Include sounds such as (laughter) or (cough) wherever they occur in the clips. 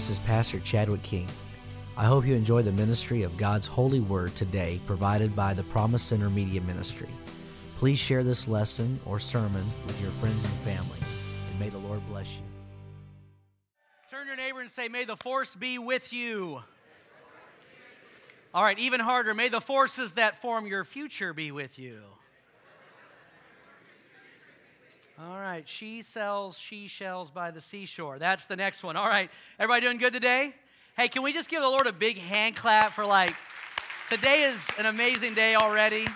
This is Pastor Chadwick King. I hope you enjoy the ministry of God's holy word today, provided by the Promise Center Media Ministry. Please share this lesson or sermon with your friends and family, and may the Lord bless you. Turn your neighbor and say, May the force be with you. All right, even harder, may the forces that form your future be with you. All right, she sells she shells by the seashore. That's the next one. All right, everybody doing good today? Hey, can we just give the Lord a big hand clap for like, today is an amazing day already.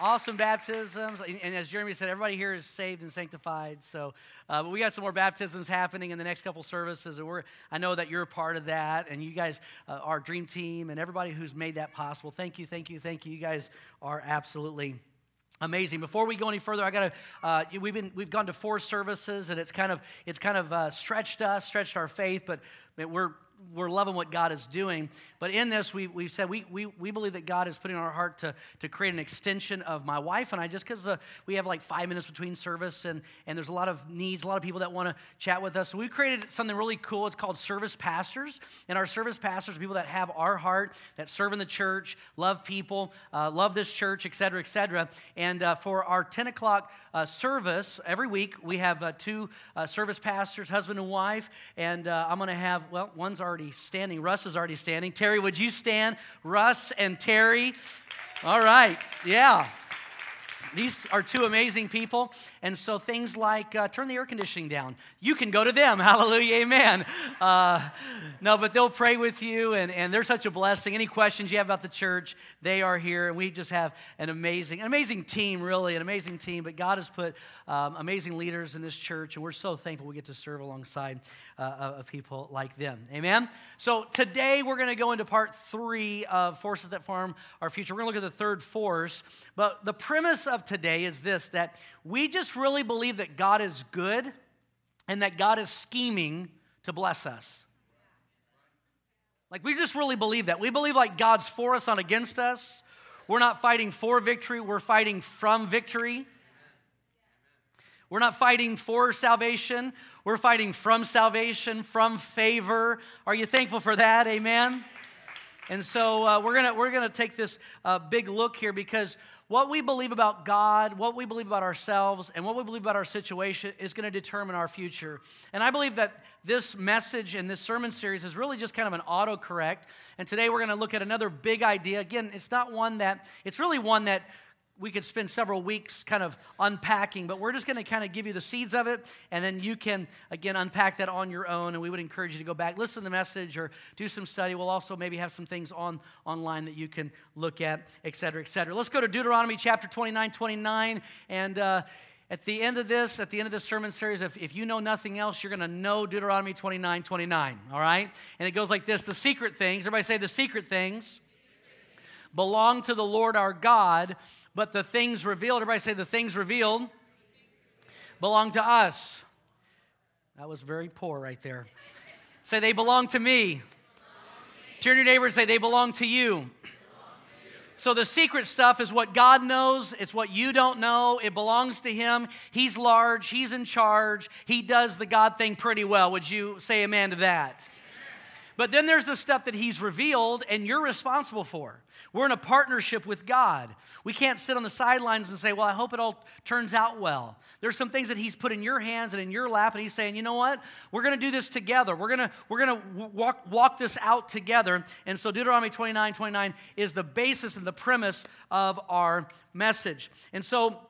Awesome baptisms. And as Jeremy said, everybody here is saved and sanctified. So, uh, but we got some more baptisms happening in the next couple services. And we're, I know that you're a part of that. And you guys, uh, our dream team, and everybody who's made that possible. Thank you, thank you, thank you. You guys are absolutely amazing. Before we go any further i gotta uh, we've been we've gone to four services and it's kind of it's kind of uh, stretched us stretched our faith but we're we're loving what God is doing. But in this, we, we've said we, we, we believe that God is putting on our heart to, to create an extension of my wife and I, just because uh, we have like five minutes between service and, and there's a lot of needs, a lot of people that want to chat with us. So we created something really cool. It's called Service Pastors. And our service pastors are people that have our heart, that serve in the church, love people, uh, love this church, et cetera, et cetera. And uh, for our 10 o'clock uh, service every week, we have uh, two uh, service pastors, husband and wife. And I'm going to have, well, one's our already standing. Russ is already standing. Terry, would you stand? Russ and Terry. All right. Yeah. These are two amazing people. And so things like uh, turn the air conditioning down, you can go to them. (laughs) Hallelujah. Amen. Uh, no, but they'll pray with you, and, and they're such a blessing. Any questions you have about the church, they are here. And we just have an amazing, an amazing team, really, an amazing team. But God has put um, amazing leaders in this church, and we're so thankful we get to serve alongside uh, of people like them. Amen. So today we're going to go into part three of Forces That Form Our Future. We're going to look at the third force. But the premise of today is this that we just really believe that God is good and that God is scheming to bless us. Like, we just really believe that. We believe like God's for us, not against us. We're not fighting for victory, we're fighting from victory. We're not fighting for salvation, we're fighting from salvation, from favor. Are you thankful for that? Amen. And so uh, we're gonna we're gonna take this uh, big look here because what we believe about God, what we believe about ourselves, and what we believe about our situation is going to determine our future. And I believe that this message and this sermon series is really just kind of an autocorrect. And today we're going to look at another big idea. Again, it's not one that, it's really one that we could spend several weeks kind of unpacking, but we're just going to kind of give you the seeds of it, and then you can, again, unpack that on your own. And we would encourage you to go back, listen to the message, or do some study. We'll also maybe have some things on online that you can look at, et cetera, et cetera. Let's go to Deuteronomy chapter 29, 29. And uh, at the end of this, at the end of this sermon series, if, if you know nothing else, you're going to know Deuteronomy 29, 29. All right? And it goes like this The secret things, everybody say the secret things belong to the Lord our God but the things revealed, everybody say the things revealed belong to us. That was very poor right there. Say they belong to me. Turn your neighbor and say they belong to you. So the secret stuff is what God knows, it's what you don't know. It belongs to Him. He's large, He's in charge. He does the God thing pretty well. Would you say amen to that? But then there's the stuff that He's revealed and you're responsible for. We're in a partnership with God. We can't sit on the sidelines and say, Well, I hope it all turns out well. There's some things that He's put in your hands and in your lap, and He's saying, You know what? We're going to do this together. We're going to we're going to walk, walk this out together. And so Deuteronomy 29 29 is the basis and the premise of our message. And so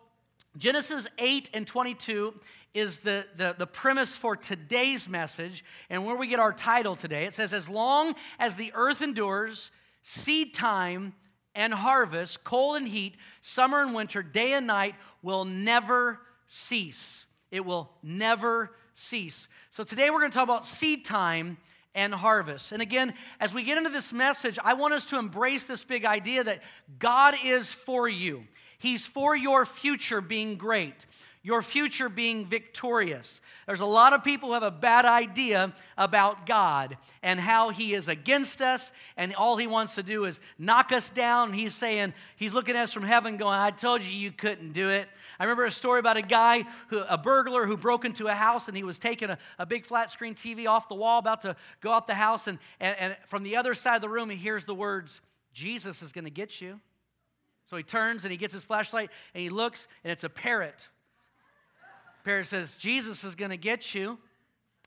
Genesis 8 and 22 is the, the, the premise for today's message and where we get our title today. It says, As long as the earth endures, seed time and harvest, cold and heat, summer and winter, day and night will never cease. It will never cease. So today we're going to talk about seed time and harvest. And again, as we get into this message, I want us to embrace this big idea that God is for you. He's for your future being great. Your future being victorious. There's a lot of people who have a bad idea about God and how He is against us, and all He wants to do is knock us down. He's saying, He's looking at us from heaven, going, I told you you couldn't do it. I remember a story about a guy, who, a burglar who broke into a house and he was taking a, a big flat screen TV off the wall, about to go out the house, and, and, and from the other side of the room, he hears the words, Jesus is going to get you. So he turns and he gets his flashlight and he looks, and it's a parrot. Parrot says, Jesus is going to get you.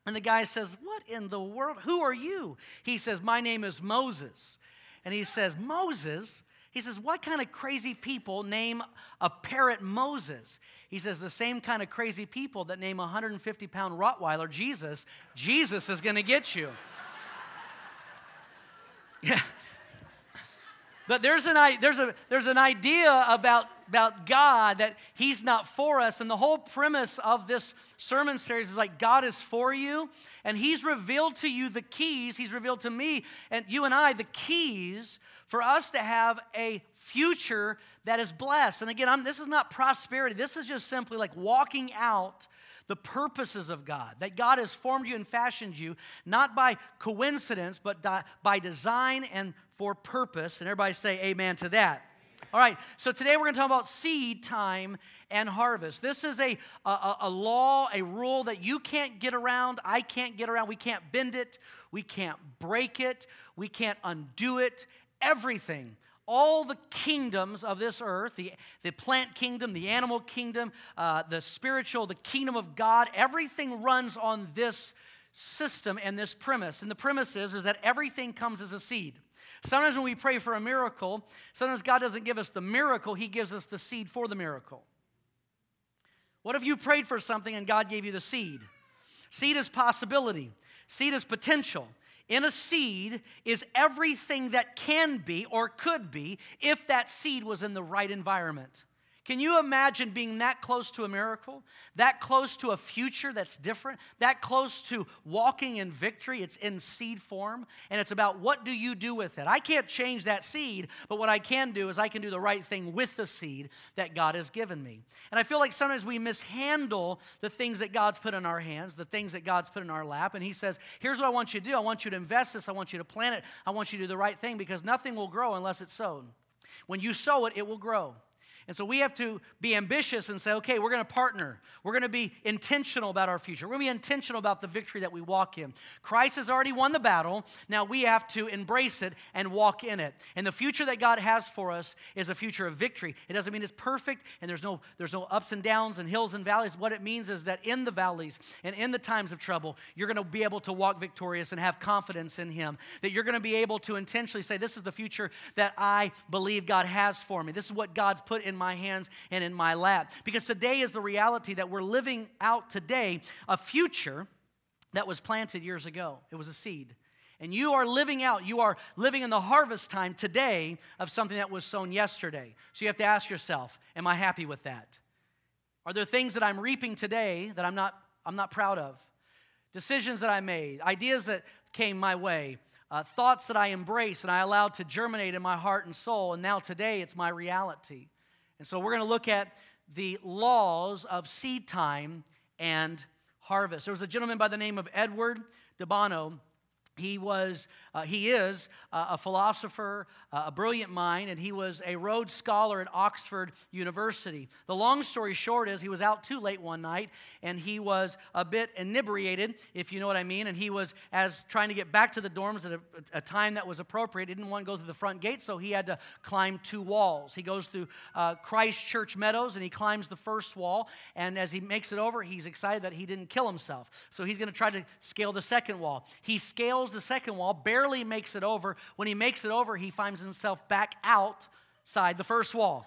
And the guy says, What in the world? Who are you? He says, My name is Moses. And he says, Moses? He says, What kind of crazy people name a parrot Moses? He says, The same kind of crazy people that name a 150 pound Rottweiler Jesus, Jesus is going to get you. (laughs) yeah. But there's an, there's, a, there's an idea about, about God that He's not for us. And the whole premise of this sermon series is like God is for you, and He's revealed to you the keys. He's revealed to me and you and I the keys for us to have a future that is blessed. And again, I'm, this is not prosperity, this is just simply like walking out the purposes of God, that God has formed you and fashioned you, not by coincidence, but by design and for purpose. And everybody say amen to that. All right, so today we're going to talk about seed time and harvest. This is a, a, a, law, a rule that you can't get around. I can't get around. We can't bend it. We can't break it. We can't undo it. Everything all the kingdoms of this earth the, the plant kingdom, the animal kingdom, uh, the spiritual, the kingdom of God everything runs on this system and this premise. And the premise is, is that everything comes as a seed. Sometimes when we pray for a miracle, sometimes God doesn't give us the miracle, He gives us the seed for the miracle. What if you prayed for something and God gave you the seed? Seed is possibility, seed is potential. In a seed is everything that can be or could be if that seed was in the right environment. Can you imagine being that close to a miracle? That close to a future that's different? That close to walking in victory? It's in seed form, and it's about what do you do with it? I can't change that seed, but what I can do is I can do the right thing with the seed that God has given me. And I feel like sometimes we mishandle the things that God's put in our hands, the things that God's put in our lap, and He says, Here's what I want you to do I want you to invest this, I want you to plant it, I want you to do the right thing because nothing will grow unless it's sown. When you sow it, it will grow. And so we have to be ambitious and say, okay, we're going to partner. We're going to be intentional about our future. We're going to be intentional about the victory that we walk in. Christ has already won the battle. Now we have to embrace it and walk in it. And the future that God has for us is a future of victory. It doesn't mean it's perfect and there's no, there's no ups and downs and hills and valleys. What it means is that in the valleys and in the times of trouble, you're going to be able to walk victorious and have confidence in Him. That you're going to be able to intentionally say, this is the future that I believe God has for me. This is what God's put in in my hands and in my lap. Because today is the reality that we're living out today a future that was planted years ago. It was a seed. And you are living out, you are living in the harvest time today of something that was sown yesterday. So you have to ask yourself, am I happy with that? Are there things that I'm reaping today that I'm not, I'm not proud of? Decisions that I made, ideas that came my way, uh, thoughts that I embraced and I allowed to germinate in my heart and soul, and now today it's my reality. And so we're going to look at the laws of seed time and harvest. There was a gentleman by the name of Edward de Bono he was uh, he is uh, a philosopher uh, a brilliant mind and he was a rhodes scholar at oxford university. The long story short is he was out too late one night and he was a bit inebriated if you know what i mean and he was as trying to get back to the dorms at a, a time that was appropriate he didn't want to go through the front gate so he had to climb two walls. He goes through uh, christ church meadows and he climbs the first wall and as he makes it over he's excited that he didn't kill himself. So he's going to try to scale the second wall. He scales the second wall, barely makes it over. When he makes it over, he finds himself back outside the first wall.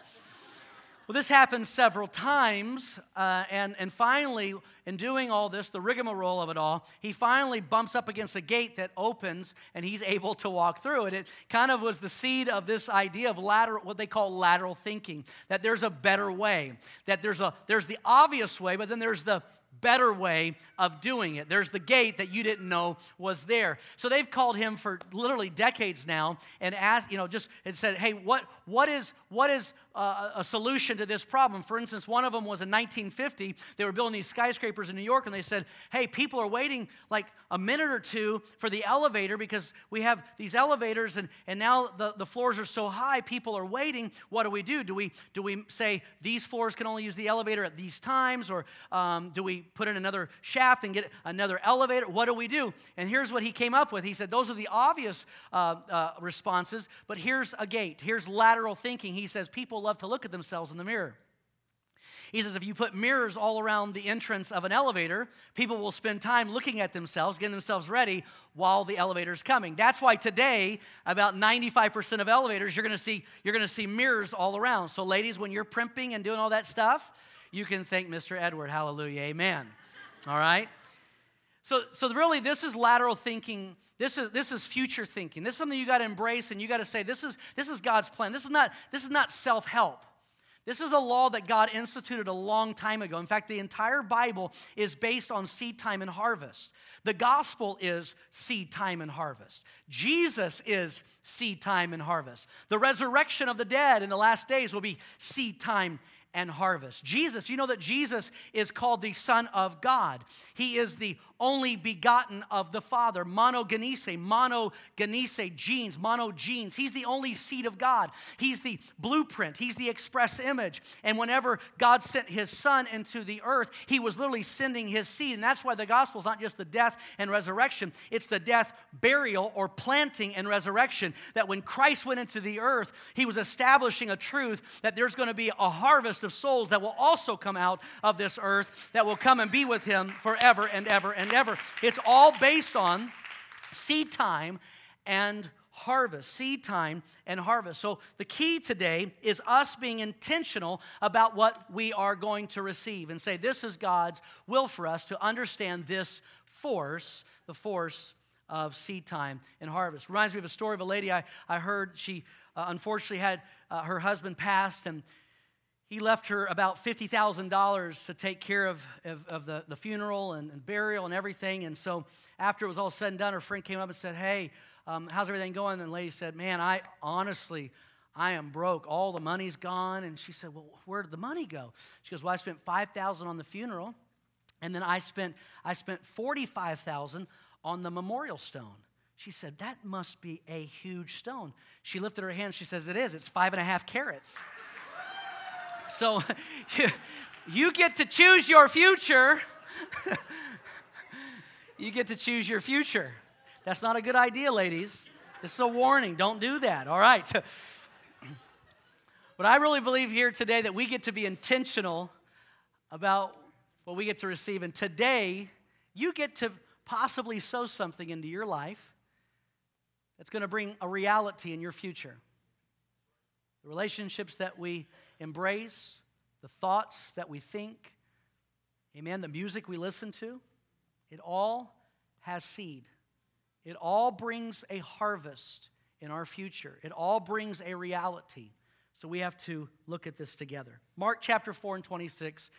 Well, this happens several times, uh, and, and finally, in doing all this, the rigmarole of it all, he finally bumps up against a gate that opens, and he's able to walk through it. It kind of was the seed of this idea of lateral, what they call lateral thinking, that there's a better way, that there's a there's the obvious way, but then there's the better way of doing it. There's the gate that you didn't know was there. So they've called him for literally decades now and asked, you know, just and said, hey, what, what is, what is a solution to this problem. For instance, one of them was in 1950. They were building these skyscrapers in New York, and they said, hey, people are waiting like a minute or two for the elevator because we have these elevators, and, and now the, the floors are so high, people are waiting. What do we do? Do we, do we say these floors can only use the elevator at these times, or um, do we put in another shaft and get another elevator? What do we do? And here's what he came up with. He said, those are the obvious uh, uh, responses, but here's a gate. Here's lateral thinking. He says, people love to look at themselves in the mirror. He says if you put mirrors all around the entrance of an elevator, people will spend time looking at themselves, getting themselves ready while the elevator is coming. That's why today, about 95% of elevators, you're gonna see, you're gonna see mirrors all around. So, ladies, when you're primping and doing all that stuff, you can thank Mr. Edward. Hallelujah. Amen. All right? So, so really, this is lateral thinking. This is, this is future thinking. This is something you got to embrace and you got to say, this is, this is God's plan. This is not, this is not self help. This is a law that God instituted a long time ago. In fact, the entire Bible is based on seed time and harvest. The gospel is seed time and harvest. Jesus is seed time and harvest. The resurrection of the dead in the last days will be seed time and harvest. Jesus, you know that Jesus is called the Son of God. He is the only begotten of the Father. Monogenese, monogenese, genes, monogenes. He's the only seed of God. He's the blueprint. He's the express image. And whenever God sent his Son into the earth, he was literally sending his seed. And that's why the gospel is not just the death and resurrection, it's the death, burial, or planting and resurrection. That when Christ went into the earth, he was establishing a truth that there's going to be a harvest of souls that will also come out of this earth that will come and be with him forever and ever and ever. It's all based on seed time and harvest, seed time and harvest. So the key today is us being intentional about what we are going to receive and say, This is God's will for us to understand this force, the force of seed time and harvest. Reminds me of a story of a lady I, I heard. She uh, unfortunately had uh, her husband passed, and he left her about $50,000 to take care of, of, of the, the funeral and, and, burial and everything. And so after it was all said and done, her friend came up and said, Hey, um, how's everything going? And the lady said, Man, I honestly, I am broke. All the money's gone. And she said, Well, where did the money go? She goes, Well, I spent 5000 on the funeral. And then I spent, I spent 45000 on the memorial stone. She said, That must be a huge stone. She lifted her hand. She says, It is. It's five and a half carats. So (laughs) you, you get to choose your future. (laughs) you get to choose your future. That's not a good idea, ladies. This is a warning. Don't do that, all right? But I really believe here today that we get to be intentional about what we get to receive. And today, you get to possibly sow something into your life that's going to bring a reality in your future. The relationships that we embrace, the thoughts that we think, amen, the music we listen to, it all has seed. It all brings a harvest in our future. It all brings a reality. So we have to look at this together. Mark chapter 4 and 26.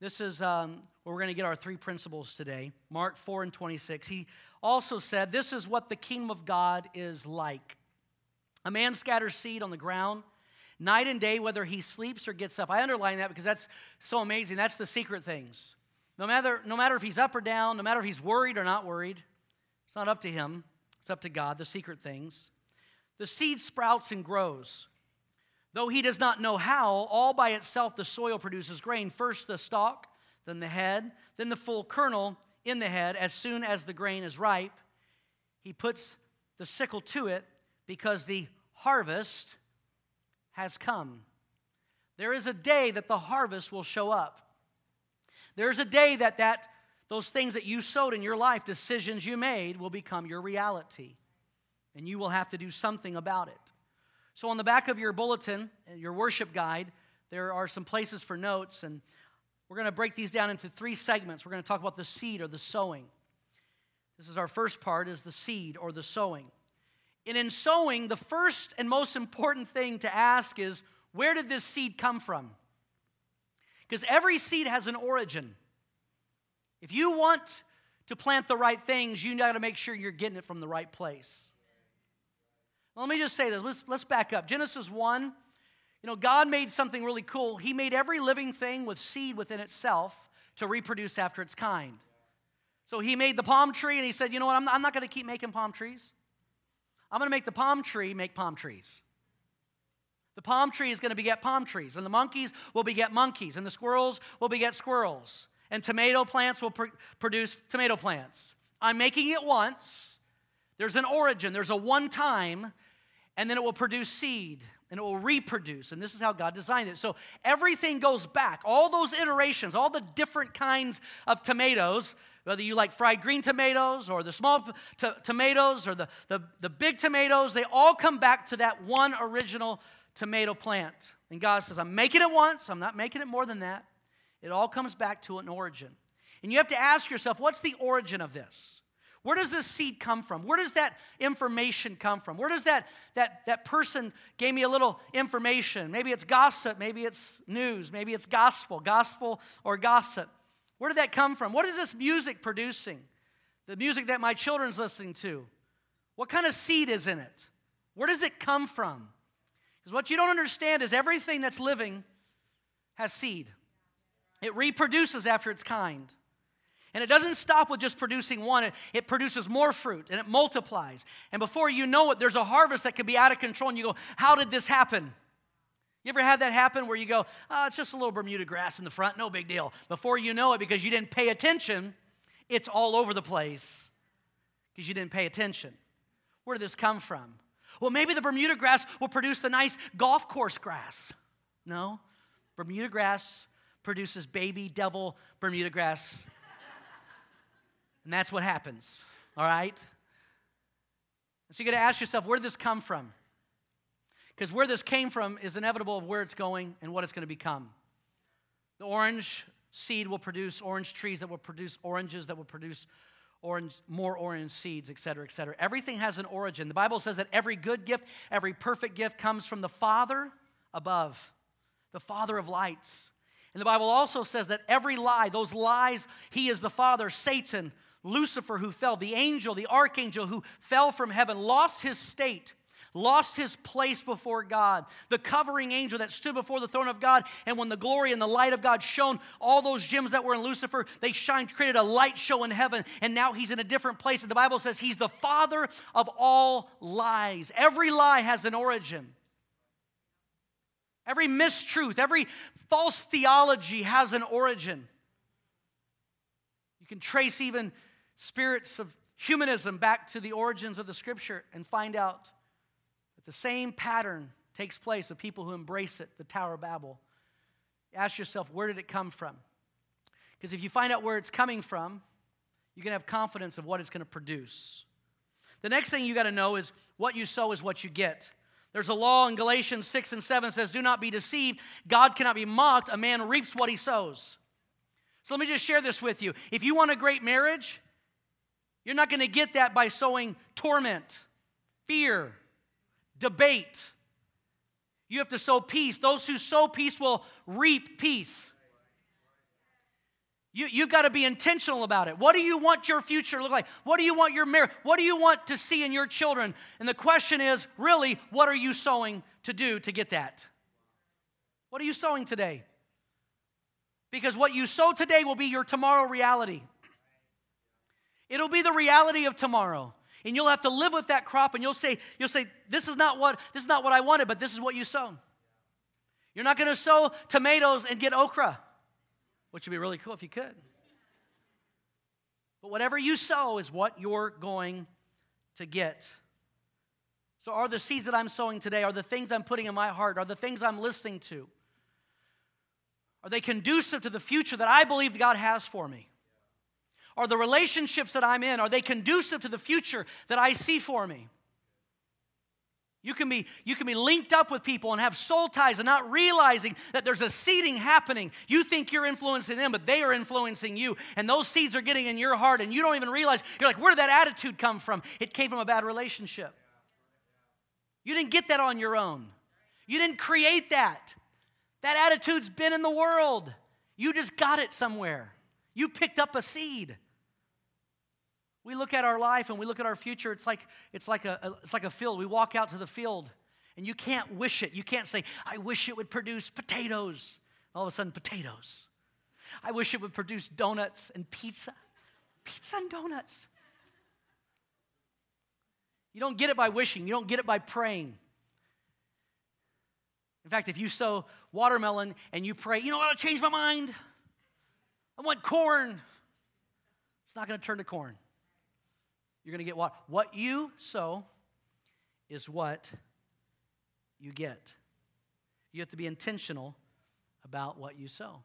This is um, where we're going to get our three principles today. Mark 4 and 26. He also said, This is what the kingdom of God is like. A man scatters seed on the ground night and day, whether he sleeps or gets up. I underline that because that's so amazing. That's the secret things. No matter, no matter if he's up or down, no matter if he's worried or not worried, it's not up to him, it's up to God, the secret things. The seed sprouts and grows. Though he does not know how, all by itself the soil produces grain. First the stalk, then the head, then the full kernel in the head. As soon as the grain is ripe, he puts the sickle to it because the harvest has come. There is a day that the harvest will show up. There's a day that, that those things that you sowed in your life, decisions you made, will become your reality. And you will have to do something about it. So, on the back of your bulletin, your worship guide, there are some places for notes, and we're going to break these down into three segments. We're going to talk about the seed or the sowing. This is our first part is the seed or the sowing. And in sowing, the first and most important thing to ask is where did this seed come from? Because every seed has an origin. If you want to plant the right things, you got to make sure you're getting it from the right place. Let me just say this. Let's, let's back up. Genesis 1, You know, God made something really cool. He made every living thing with seed within itself to reproduce after its kind. So he made the palm tree and he said, You know what? I'm not, I'm not going to keep making palm trees. I'm going to make the palm tree make palm trees. The palm tree is going to beget palm trees, and the monkeys will beget monkeys, and the squirrels will beget squirrels, and tomato plants will pr- produce tomato plants. I'm making it once. There's an origin, there's a one time, and then it will produce seed and it will reproduce. And this is how God designed it. So everything goes back. All those iterations, all the different kinds of tomatoes, whether you like fried green tomatoes or the small t- tomatoes or the, the, the big tomatoes, they all come back to that one original tomato plant. And God says, I'm making it once, I'm not making it more than that. It all comes back to an origin. And you have to ask yourself, what's the origin of this? Where does this seed come from? Where does that information come from? Where does that, that, that person gave me a little information? Maybe it's gossip, maybe it's news, maybe it's gospel, gospel or gossip. Where did that come from? What is this music producing? The music that my children's listening to. What kind of seed is in it? Where does it come from? Because what you don't understand is everything that's living has seed. It reproduces after its kind. And it doesn't stop with just producing one, it, it, produces more fruit and it multiplies. And before you know it, there's a harvest that could be out of control, and you go, How did this happen? You ever had that happen where you go, Oh, it's just a little Bermuda grass in the front, no big deal. Before you know it, because you didn't pay attention, it's all over the place because you didn't pay attention. Where did this come from? Well, maybe the Bermuda grass will produce the nice golf course grass. No, Bermuda grass produces baby devil Bermuda grass and that's what happens, all right? So you got to ask yourself, where did this come from? Because where this came from is inevitable of where it's going and what it's going to become. The orange seed will produce orange trees that will produce oranges that will produce orange, more orange seeds, et cetera, et cetera. Everything has an origin. The Bible says that every good gift, every perfect gift comes from the Father above, the Father of lights. And the Bible also says that every lie, those lies, He is the Father, Satan, Lucifer, who fell, the angel, the archangel who fell from heaven, lost his state, lost his place before God. The covering angel that stood before the throne of God, and when the glory and the light of God shone, all those gems that were in Lucifer, they shined, created a light show in heaven, and now he's in a different place. And the Bible says he's the father of all lies. Every lie has an origin. Every mistruth, every false theology has an origin. You can trace even spirits of humanism back to the origins of the scripture and find out that the same pattern takes place of people who embrace it, the Tower of Babel. Ask yourself, where did it come from? Because if you find out where it's coming from, you can have confidence of what it's going to produce. The next thing you got to know is what you sow is what you get. There's a law in Galatians 6 and 7 says, Do not be deceived. God cannot be mocked. A man reaps what he sows. So let me just share this with you. If you want a great marriage, you're not going to get that by sowing torment, fear, debate. You have to sow peace. Those who sow peace will reap peace. You, you've got to be intentional about it. What do you want your future to look like? What do you want your marriage? What do you want to see in your children? And the question is really, what are you sowing to do to get that? What are you sowing today? Because what you sow today will be your tomorrow reality. It'll be the reality of tomorrow. And you'll have to live with that crop and you'll say, you'll say, this is not what this is not what I wanted, but this is what you sown. You're not going to sow tomatoes and get okra, which would be really cool if you could. But whatever you sow is what you're going to get. So, are the seeds that I'm sowing today, are the things I'm putting in my heart, are the things I'm listening to, are they conducive to the future that I believe God has for me? Are the relationships that I'm in, are they conducive to the future that I see for me? You can, be, you can be linked up with people and have soul ties and not realizing that there's a seeding happening. You think you're influencing them, but they are influencing you. And those seeds are getting in your heart, and you don't even realize. You're like, where did that attitude come from? It came from a bad relationship. You didn't get that on your own, you didn't create that. That attitude's been in the world. You just got it somewhere. You picked up a seed. We look at our life and we look at our future, it's like, it's like, a, it's like a field. We walk out to the field And you can't wish it. You can't say, I wish it would produce potatoes. All of a sudden, potatoes. I wish it would produce donuts and pizza. Pizza and donuts. You don't get it by wishing, you don't get it by praying. In fact, if you sow watermelon and you pray, you know what, I'll change my mind. I want corn. It's not going to turn to corn. You're going to get what? What you sow is what you get. You have to be intentional about what you sow.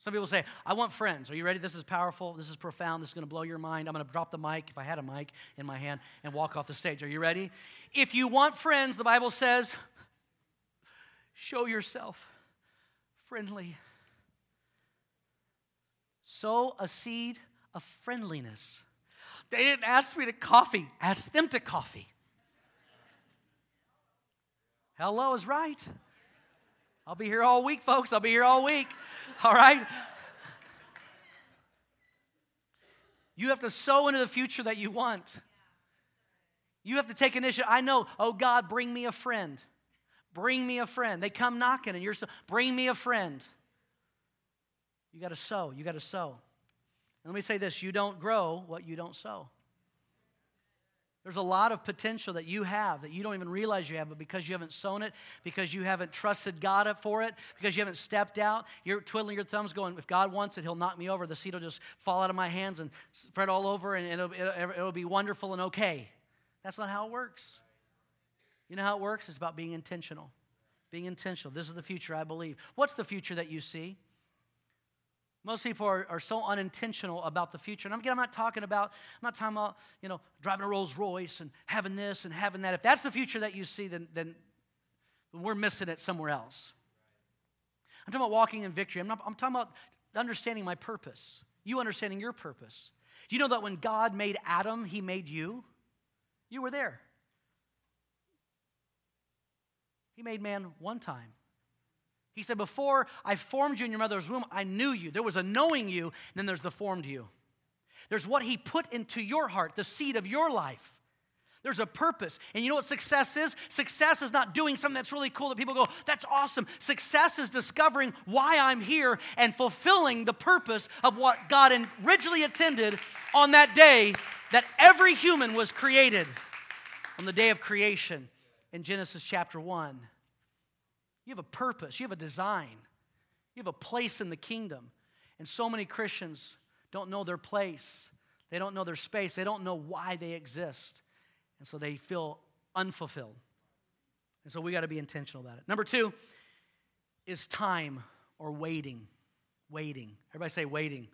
Some people say, I want friends. Are you ready? This is powerful. This is profound. This is going to blow your mind. I'm going to drop the mic, if I had a mic in my hand, and walk off the stage. Are you ready? If you want friends, the Bible says, show yourself friendly. Sow a seed of friendliness. They didn't ask me to coffee, ask them to coffee. Hello is right. I'll be here all week, folks. I'll be here all week. All right? You have to sow into the future that you want. You have to take initiative. I know, oh God, bring me a friend. Bring me a friend. They come knocking and you're so, bring me a friend. You got to sow. You got to sow. And let me say this you don't grow what you don't sow. There's a lot of potential that you have that you don't even realize you have, but because you haven't sown it, because you haven't trusted God for it, because you haven't stepped out, you're twiddling your thumbs going, if God wants it, He'll knock me over. The seed will just fall out of my hands and spread all over, and it'll, it'll, it'll be wonderful and okay. That's not how it works. You know how it works? It's about being intentional. Being intentional. This is the future, I believe. What's the future that you see? Most people are, are so unintentional about the future. And again, I'm not talking about, I'm not talking about, you know, driving a Rolls Royce and having this and having that. If that's the future that you see, then, then, we're missing it somewhere else. I'm talking about walking in victory. I'm, not, I'm talking about understanding my purpose. You understanding your purpose. Do you know that when God made Adam, he made you? You were there. He made man one time. He said, Before I formed you in your mother's womb, I knew you. There was a knowing you, and then there's the formed you. There's what He put into your heart, the seed of your life. There's a purpose. And you know what success is? Success is not doing something that's really cool that people go, that's awesome. Success is discovering why I'm here and fulfilling the purpose of what God originally intended on that day that every human was created on the day of creation in Genesis chapter 1. You have a purpose, you have a design, you have a place in the kingdom. And so many Christians don't know their place, they don't know their space, they don't know why they exist. And so they feel unfulfilled. And so we got to be intentional about it. Number two is time or waiting. Waiting. Everybody say waiting.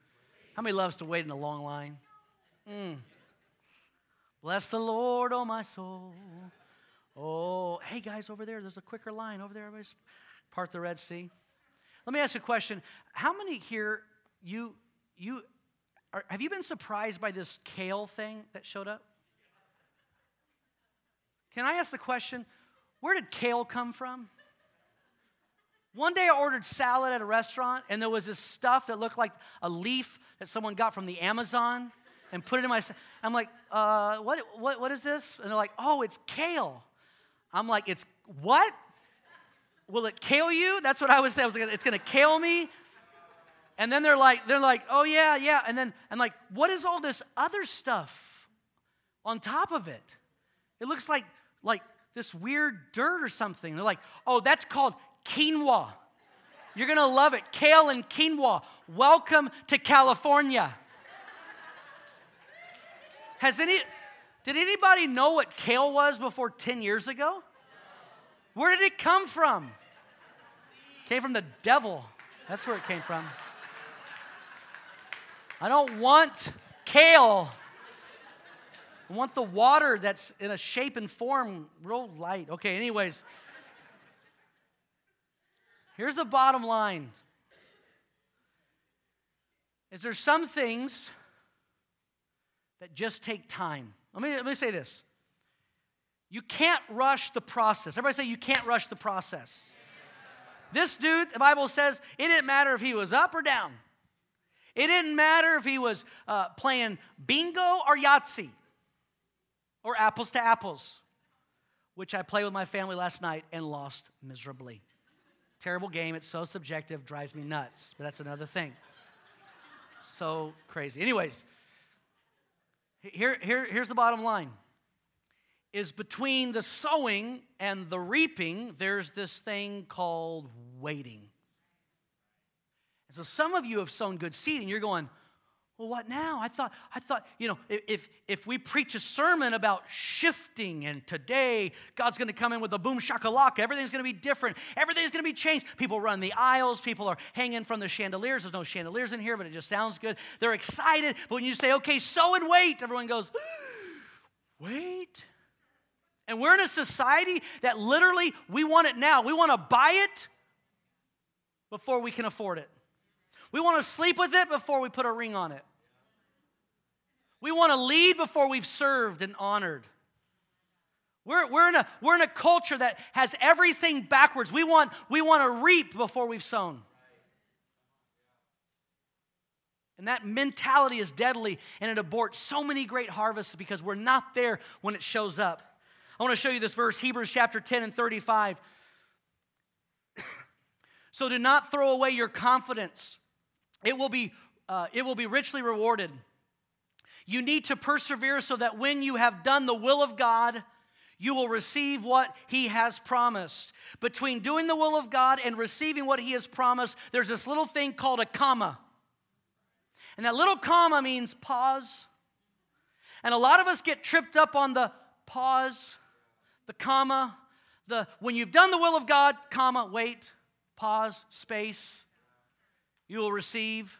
How many loves to wait in a long line? Mm. Bless the Lord, oh my soul. Oh, hey guys, over there, there's a quicker line over there. Everybody's part the Red Sea. Let me ask you a question. How many here you you are, have you been surprised by this kale thing that showed up? Can I ask the question, where did kale come from? One day I ordered salad at a restaurant, and there was this stuff that looked like a leaf that someone got from the Amazon and put it in my. Salad. I'm like, uh, what, what, what is this? And they're like, oh, it's kale. I'm like, it's what? Will it kill you? That's what I was. I was like, it's gonna kill me. And then they're like, they're like, oh yeah, yeah. And then I'm like, what is all this other stuff on top of it? It looks like like this weird dirt or something. They're like, oh, that's called quinoa. You're gonna love it. Kale and quinoa. Welcome to California. Has any did anybody know what kale was before 10 years ago? Where did it come from? Came from the devil. That's where it came from. I don't want kale. I want the water that's in a shape and form real light. Okay, anyways. Here's the bottom line. Is there some things that just take time? Let me, let me say this. You can't rush the process. Everybody say you can't rush the process. This dude, the Bible says, it didn't matter if he was up or down. It didn't matter if he was uh, playing bingo or Yahtzee or apples to apples. which I played with my family last night and lost miserably. Terrible game. It's so subjective, drives me nuts. But that's another thing. So crazy. Anyways, here, here, here's the bottom line is between the sowing and the reaping, there's this thing called waiting. And so some of you have sown good seed and you're going, well, what now? I thought, I thought, you know, if if we preach a sermon about shifting and today God's to come in with a boom shakalaka, everything's to be different, everything's to be changed. People run the aisles, people are hanging from the chandeliers. There's no chandeliers in here, but it just sounds good. They're excited, but when you say, okay, sow and wait, everyone goes, (gasps) wait. And we're in a society that literally we want it now. We want to buy it before we can afford it. We want to sleep with it before we put a ring on it. We want to lead before we've served and honored. We're, we're, in a, we're in a culture that has everything backwards. We want, we want to reap before we've sown. And that mentality is deadly and it aborts so many great harvests because we're not there when it shows up. I want to show you this verse, Hebrews chapter 10 and 35. so do not throw away your confidence it will be, uh, it will be richly rewarded. You need to persevere so that when you have done the will of God, you will receive what He has promised. Between doing the will of God and receiving what He has promised, there's this little thing called a comma. And that little comma means pause. And a lot of us get tripped up on the pause, the comma, the when you've done the will of God, comma, wait, pause, space you will receive.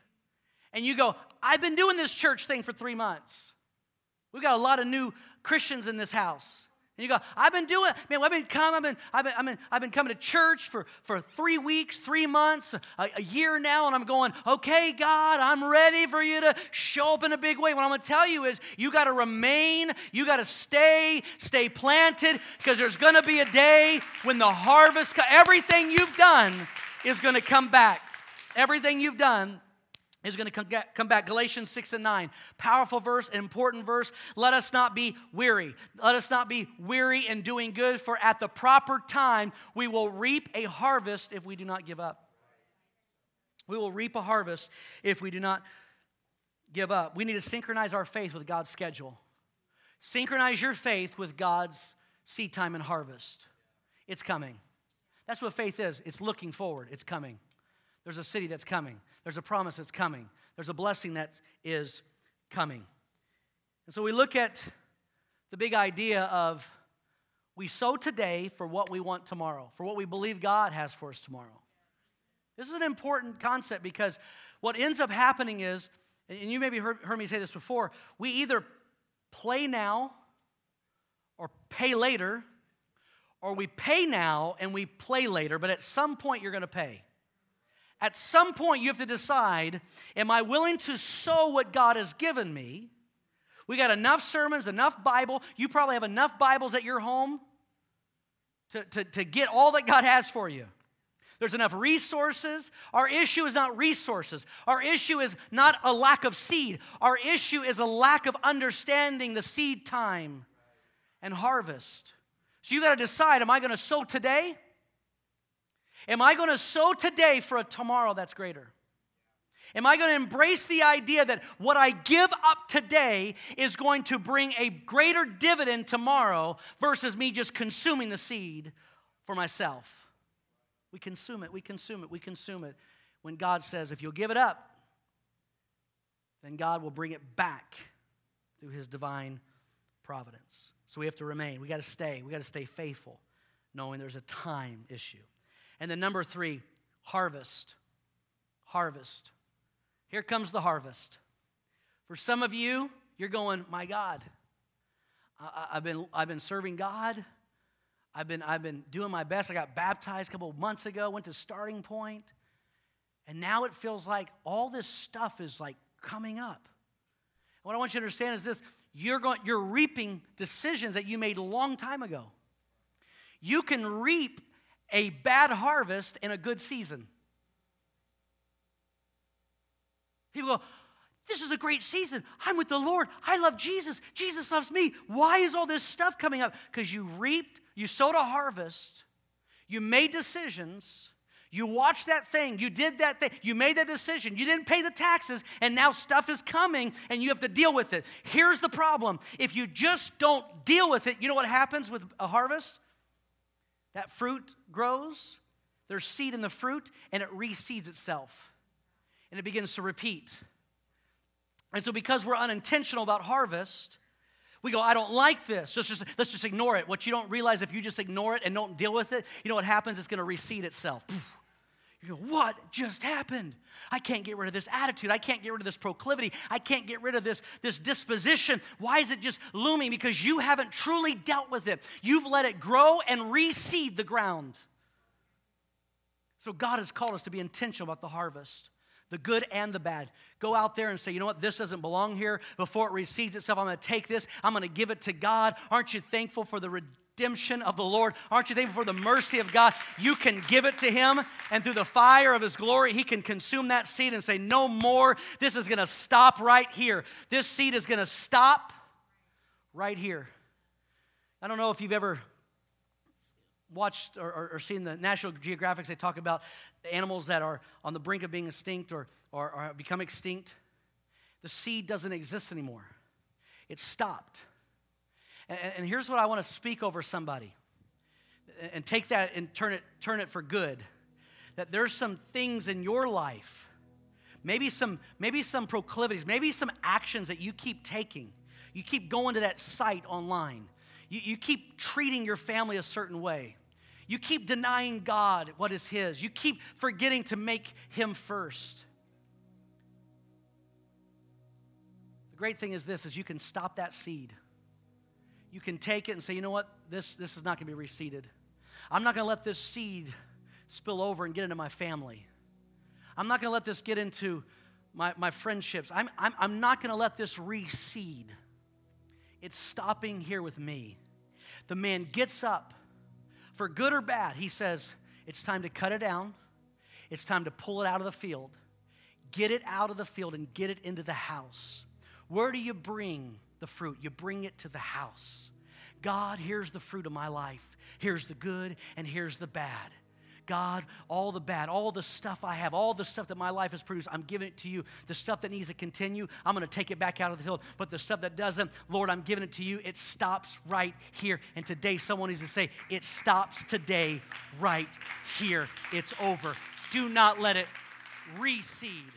And you go, I've been doing this church thing for three months. We've got a lot of new Christians in this house. And you go, I've been doing, man, I've been coming, I've been, I've been, I've been, I've been coming to church for, for three weeks, three months, a, a year now, and I'm going, okay, God, I'm ready for you to show up in a big way. What I'm gonna tell you is you gotta remain, you gotta stay, stay planted, because there's gonna be a day when the harvest, everything you've done is gonna come back. Everything you've done is going to come back. Galatians 6 and 9. Powerful verse, important verse. Let us not be weary. Let us not be weary in doing good, for at the proper time we will reap a harvest if we do not give up. We will reap a harvest if we do not give up. We need to synchronize our faith with God's schedule. Synchronize your faith with God's seed time and harvest. It's coming. That's what faith is. It's looking forward, it's coming. There's a city that's coming. There's a promise that's coming. There's a blessing that is coming. And so we look at the big idea of we sow today for what we want tomorrow, for what we believe God has for us tomorrow. This is an important concept because what ends up happening is, and you maybe heard, heard me say this before, we either play now or pay later, or we pay now and we play later, but at some point you're going to pay. At some point, you have to decide Am I willing to sow what God has given me? We got enough sermons, enough Bible. You probably have enough Bibles at your home to, to, to get all that God has for you. There's enough resources. Our issue is not resources. Our issue is not a lack of seed. Our issue is a lack of understanding the seed time and harvest. So you got to decide am I going to sow today Am I going to sow today for a tomorrow that's greater? Am I going to embrace the idea that what I give up today is going to bring a greater dividend tomorrow versus me just consuming the seed for myself? We consume it, we consume it, we consume it. When God says, if you'll give it up, then God will bring it back through his divine providence. So we have to remain. We got to stay. We got to stay faithful, knowing there's a time issue. And then number three, harvest. Harvest. Here comes the harvest. For some of you, you're going, my God, I, have been, I've been serving God. I've been, I've been doing my best. I got baptized a couple months ago, went to starting point, and now it feels like all this stuff is like coming up. What I want you to understand is this you're, going, you're reaping decisions that you made a long time ago. You can reap a bad harvest in a good season. People go, This is a great season. I'm with the Lord. I love Jesus. Jesus loves me. Why is all this stuff coming up? Because you reaped You sowed a harvest, you made decisions, you watched that thing, you did that thing, you made that decision, you didn't pay the taxes, and now stuff is coming and you have to deal with it. Here's the problem if you just don't deal with it, you know what happens with a harvest? That fruit grows, there's seed in the fruit, and it reseeds itself. And it begins to repeat. And so, because we're unintentional about harvest, we go, I don't like this. Let's just, let's just ignore it. What you don't realize, if you just ignore it and don't deal with it, you know what happens? It's going to reseed itself. You go, what just happened? I can't get rid of this attitude. I can't get rid of this proclivity. I can't get rid of this, this disposition. Why is it just looming? Because you haven't truly dealt with it. You've let it grow and reseed the ground. So God has called us to be intentional about the harvest the good and the bad. Go out there and say, you know what, this doesn't belong here. Before it reseeds itself, I'm going to take this, I'm going to give it to God. Aren't you thankful for the redemption of the Lord? Aren't you thankful for the mercy of God? You can give it to Him, and through the fire of His glory, He can consume that seed and say, no more. This is going to stop right here. This seed is going to stop right here. I don't know if you've ever watched or, or, or, seen the National Geographics, they talk about animals that are on the brink of being extinct or, or, or become extinct. The seed doesn't exist anymore, it's stopped. And, and here's what I want to speak over somebody and take that and turn it, turn it for good. That there's some things in your life, maybe some, maybe some proclivities, maybe some actions that you keep taking. You keep going to that site online you, you keep treating your family a certain way. You keep denying God what is His. You keep forgetting to make Him first. The great thing is this is you can stop that seed. You can take it and say, you know what, this, this is not going to be reseeded. I'm not going to let this seed spill over and get into my family. I'm not going to let this get into my, my friendships. I'm, I'm, I'm not going to let this reseed. It's stopping here with me. The man gets up, for good or bad, he says, It's time to cut it down. It's time to pull it out of the field. Get it out of the field and get it into the house. Where do you bring the fruit? You bring it to the house. God, here's the fruit of my life. Here's the good and here's the bad. God, all the bad, all the stuff I have, all the stuff that my life has produced, I'm giving it to you. The stuff that needs to continue, I'm going to take it back out of the field. But the stuff that doesn't, Lord, I'm giving it to you. It stops right here. And today, someone needs to say, It stops today, right here. It's over. Do not let it reseed.